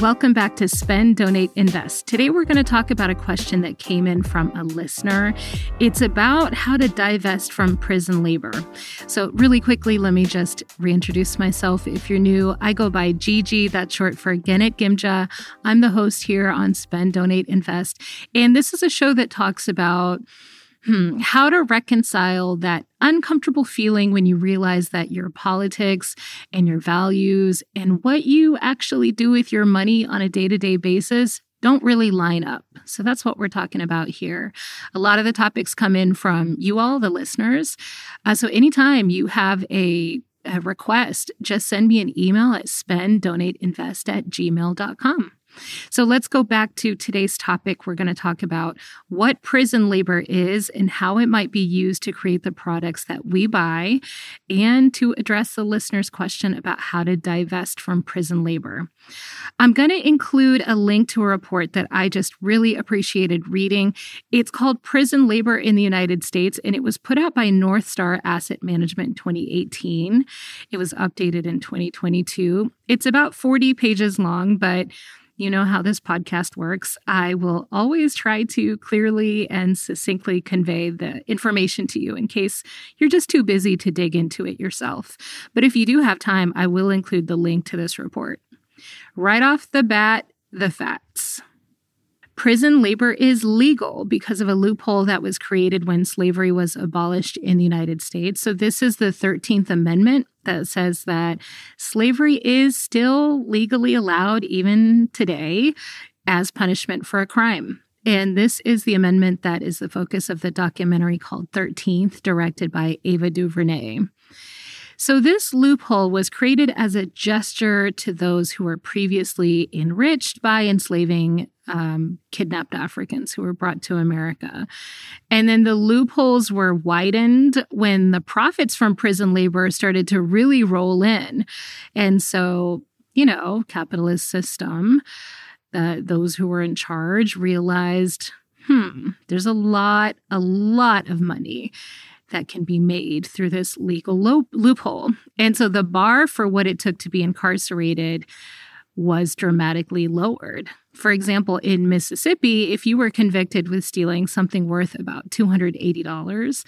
Welcome back to Spend, Donate, Invest. Today we're going to talk about a question that came in from a listener. It's about how to divest from prison labor. So, really quickly, let me just reintroduce myself. If you're new, I go by Gigi, that's short for Genet Gimja. I'm the host here on Spend, Donate, Invest. And this is a show that talks about hmm, how to reconcile that uncomfortable feeling when you realize that your politics and your values and what you actually do with your money on a day to day basis don't really line up. So that's what we're talking about here. A lot of the topics come in from you all, the listeners. Uh, so anytime you have a, a request, just send me an email at spenddonateinvest at gmail.com. So let's go back to today's topic. We're going to talk about what prison labor is and how it might be used to create the products that we buy, and to address the listener's question about how to divest from prison labor. I'm going to include a link to a report that I just really appreciated reading. It's called Prison Labor in the United States, and it was put out by Northstar Asset Management in 2018. It was updated in 2022. It's about 40 pages long, but you know how this podcast works. I will always try to clearly and succinctly convey the information to you in case you're just too busy to dig into it yourself. But if you do have time, I will include the link to this report. Right off the bat, the facts. Prison labor is legal because of a loophole that was created when slavery was abolished in the United States. So, this is the 13th Amendment that says that slavery is still legally allowed even today as punishment for a crime. And this is the amendment that is the focus of the documentary called 13th, directed by Ava DuVernay. So, this loophole was created as a gesture to those who were previously enriched by enslaving um, kidnapped Africans who were brought to America. And then the loopholes were widened when the profits from prison labor started to really roll in. And so, you know, capitalist system, uh, those who were in charge realized, hmm, there's a lot, a lot of money that can be made through this legal lo- loophole. And so the bar for what it took to be incarcerated was dramatically lowered. For example, in Mississippi, if you were convicted with stealing something worth about $280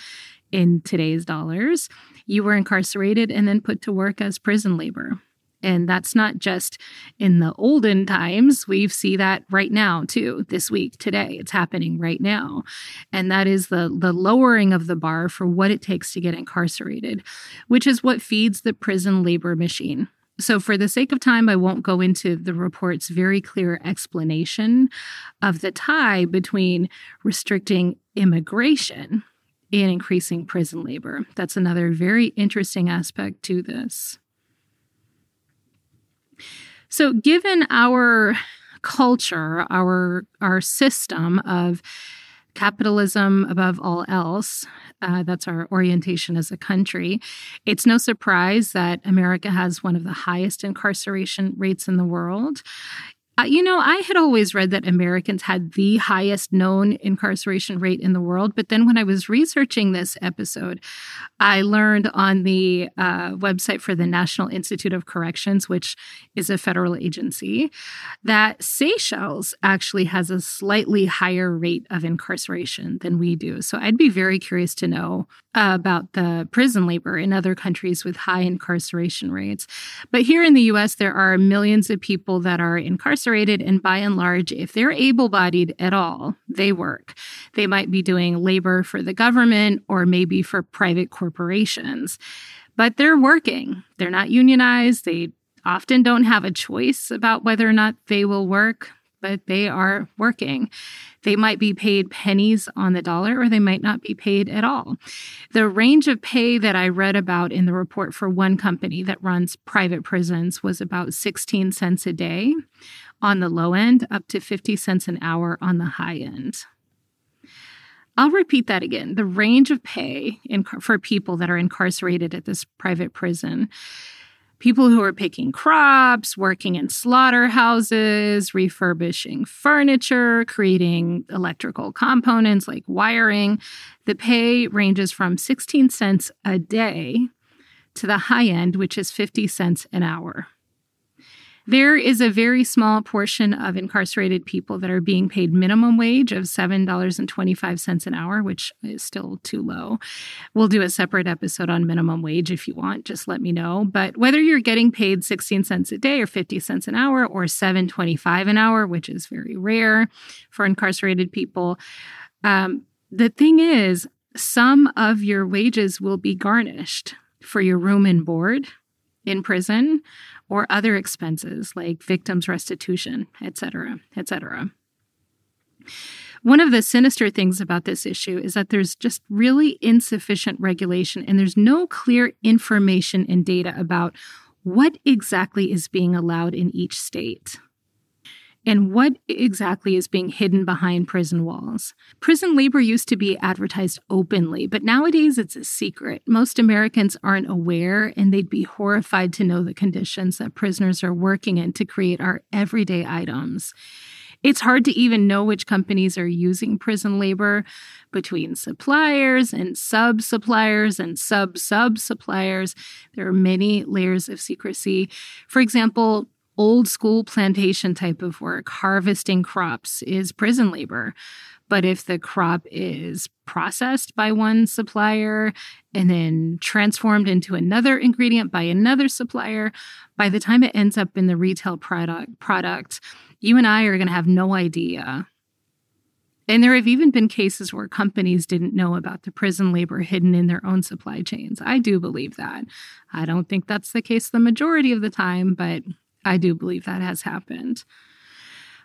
in today's dollars, you were incarcerated and then put to work as prison labor. And that's not just in the olden times. We see that right now too, this week, today. It's happening right now. And that is the, the lowering of the bar for what it takes to get incarcerated, which is what feeds the prison labor machine. So, for the sake of time, I won't go into the report's very clear explanation of the tie between restricting immigration and increasing prison labor. That's another very interesting aspect to this. So, given our culture, our our system of capitalism above all else, uh, that's our orientation as a country. It's no surprise that America has one of the highest incarceration rates in the world. Uh, you know, I had always read that Americans had the highest known incarceration rate in the world. But then when I was researching this episode, I learned on the uh, website for the National Institute of Corrections, which is a federal agency, that Seychelles actually has a slightly higher rate of incarceration than we do. So I'd be very curious to know uh, about the prison labor in other countries with high incarceration rates. But here in the US, there are millions of people that are incarcerated incarcerated, and by and large, if they're able bodied at all, they work. They might be doing labor for the government or maybe for private corporations, but they're working. They're not unionized. They often don't have a choice about whether or not they will work, but they are working. They might be paid pennies on the dollar or they might not be paid at all. The range of pay that I read about in the report for one company that runs private prisons was about 16 cents a day on the low end, up to 50 cents an hour on the high end. I'll repeat that again. The range of pay in, for people that are incarcerated at this private prison people who are picking crops, working in slaughterhouses, refurbishing furniture, creating electrical components like wiring. The pay ranges from 16 cents a day to the high end, which is 50 cents an hour. There is a very small portion of incarcerated people that are being paid minimum wage of $7.25 an hour, which is still too low. We'll do a separate episode on minimum wage if you want, just let me know. But whether you're getting paid 16 cents a day or 50 cents an hour or 7.25 an hour, which is very rare for incarcerated people, um, the thing is, some of your wages will be garnished for your room and board in prison or other expenses like victims restitution, etc., etc. One of the sinister things about this issue is that there's just really insufficient regulation and there's no clear information and data about what exactly is being allowed in each state and what exactly is being hidden behind prison walls. Prison labor used to be advertised openly, but nowadays it's a secret. Most Americans aren't aware, and they'd be horrified to know the conditions that prisoners are working in to create our everyday items. It's hard to even know which companies are using prison labor between suppliers and sub suppliers and sub sub suppliers. There are many layers of secrecy. For example, old school plantation type of work, harvesting crops, is prison labor. But if the crop is processed by one supplier and then transformed into another ingredient by another supplier, by the time it ends up in the retail product, product you and I are going to have no idea. And there have even been cases where companies didn't know about the prison labor hidden in their own supply chains. I do believe that. I don't think that's the case the majority of the time, but I do believe that has happened.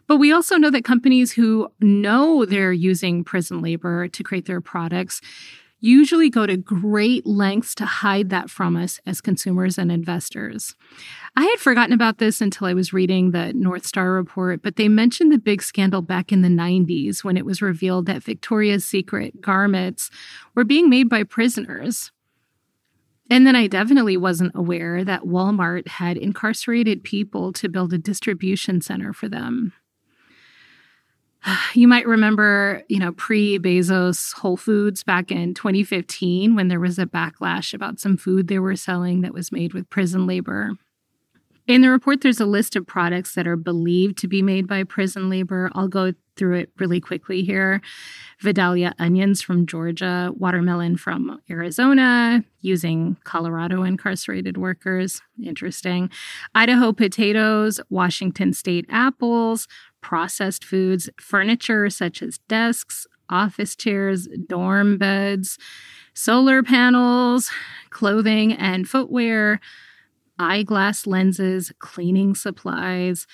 But we also know that companies who know they're using prison labor to create their products usually go to great lengths to hide that from us as consumers and investors. I had forgotten about this until I was reading the Northstar report, but they mentioned the big scandal back in the 90s when it was revealed that Victoria's Secret garments were being made by prisoners. And then I definitely wasn't aware that Walmart had incarcerated people to build a distribution center for them. You might remember, you know, pre Bezos Whole Foods back in 2015 when there was a backlash about some food they were selling that was made with prison labor. In the report, there's a list of products that are believed to be made by prison labor. I'll go through it really quickly here. Vidalia onions from Georgia, watermelon from Arizona, using Colorado incarcerated workers. Interesting. Idaho potatoes, Washington state apples, processed foods, furniture such as desks, office chairs, dorm beds, solar panels, clothing and footwear eyeglass lenses, cleaning supplies.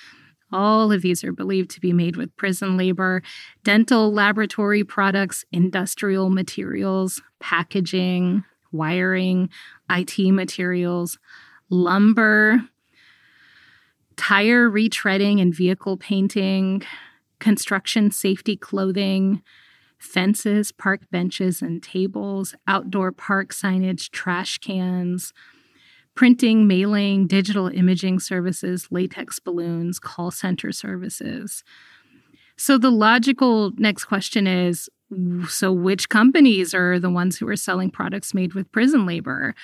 All of these are believed to be made with prison labor, dental laboratory products, industrial materials, packaging, wiring, IT materials, lumber, tire retreading and vehicle painting, construction safety clothing, fences, park benches and tables, outdoor park signage, trash cans, printing, mailing, digital imaging services, latex balloons, call center services. So the logical next question is so which companies are the ones who are selling products made with prison labor?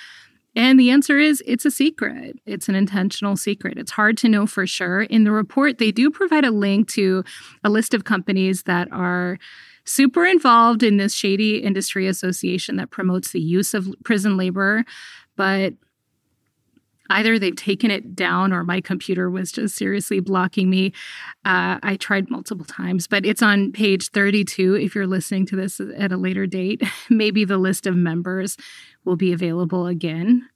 And the answer is it's a secret. It's an intentional secret. It's hard to know for sure. In the report, they do provide a link to a list of companies that are super involved in this shady industry association that promotes the use of prison labor. But either they've taken it down or my computer was just seriously blocking me. Uh, I tried multiple times, but it's on page 32. If you're listening to this at a later date, maybe the list of members will be available again.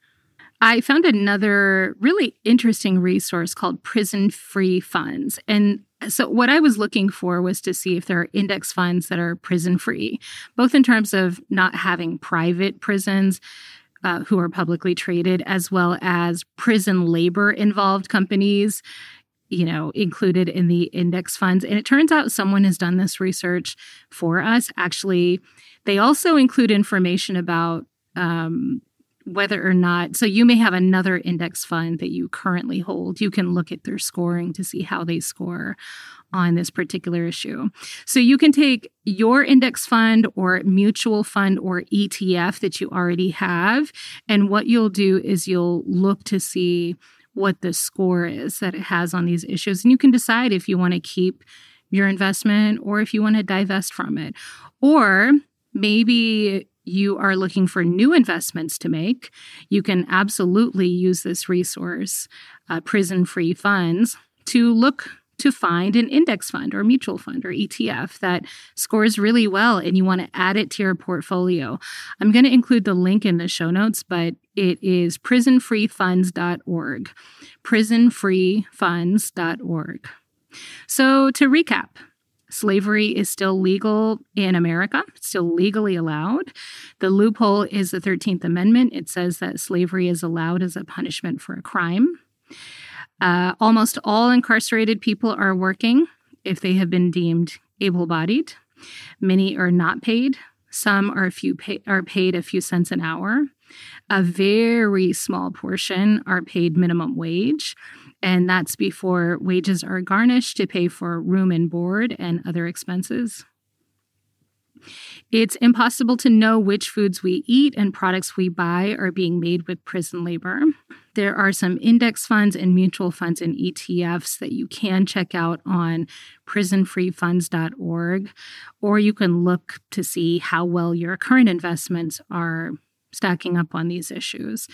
I found another really interesting resource called Prison Free Funds. And so, what I was looking for was to see if there are index funds that are prison free, both in terms of not having private prisons uh, who are publicly traded, as well as prison labor involved companies, you know, included in the index funds. And it turns out someone has done this research for us. Actually, they also include information about um, whether or not, so you may have another index fund that you currently hold. You can look at their scoring to see how they score on this particular issue. So you can take your index fund or mutual fund or ETF that you already have. And what you'll do is you'll look to see what the score is that it has on these issues. And you can decide if you want to keep your investment or if you want to divest from it. Or maybe you are looking for new investments to make. You can absolutely use this resource, uh, Prison Free Funds, to look to find an index fund or mutual fund or ETF that scores really well and you want to add it to your portfolio. I'm going to include the link in the show notes, but it is prisonfreefunds.org. Prisonfreefunds.org. So to recap, Slavery is still legal in America, still legally allowed. The loophole is the 13th Amendment. It says that slavery is allowed as a punishment for a crime. Uh, almost all incarcerated people are working if they have been deemed able bodied. Many are not paid. Some are, a few pay- are paid a few cents an hour. A very small portion are paid minimum wage, and that's before wages are garnished to pay for room and board and other expenses. It's impossible to know which foods we eat and products we buy are being made with prison labor. There are some index funds and mutual funds and ETFs that you can check out on prisonfreefunds.org, or you can look to see how well your current investments are stacking up on these issues.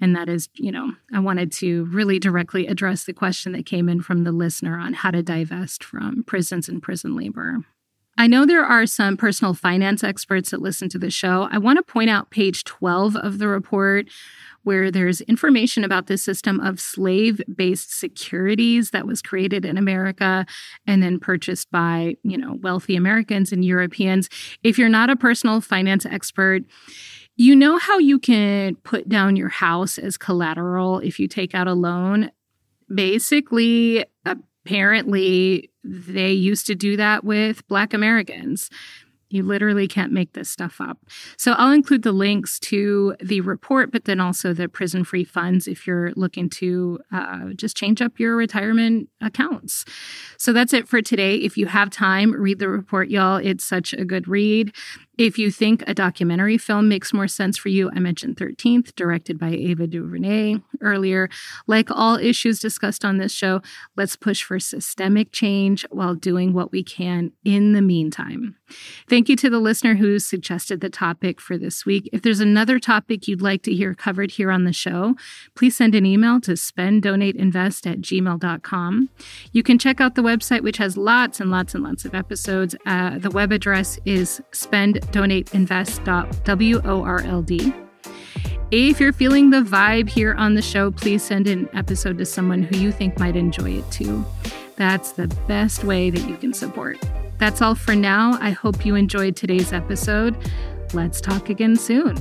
And that is, you know, I wanted to really directly address the question that came in from the listener on how to divest from prisons and prison labor. I know there are some personal finance experts that listen to the show. I want to point out page 12 of the report where there's information about the system of slave based securities that was created in America and then purchased by, you know, wealthy Americans and Europeans. If you're not a personal finance expert, you know how you can put down your house as collateral if you take out a loan? Basically, apparently, they used to do that with Black Americans. You literally can't make this stuff up. So I'll include the links to the report, but then also the prison free funds if you're looking to uh, just change up your retirement accounts. So that's it for today. If you have time, read the report, y'all. It's such a good read. If you think a documentary film makes more sense for you, I mentioned 13th, directed by Ava DuVernay earlier. Like all issues discussed on this show, let's push for systemic change while doing what we can in the meantime. Thank you to the listener who suggested the topic for this week. If there's another topic you'd like to hear covered here on the show, please send an email to spenddonateInvest at gmail.com. You can check out the website, which has lots and lots and lots of episodes. Uh, the web address is spend donateinvest.world. If you're feeling the vibe here on the show, please send an episode to someone who you think might enjoy it too. That's the best way that you can support. That's all for now. I hope you enjoyed today's episode. Let's talk again soon.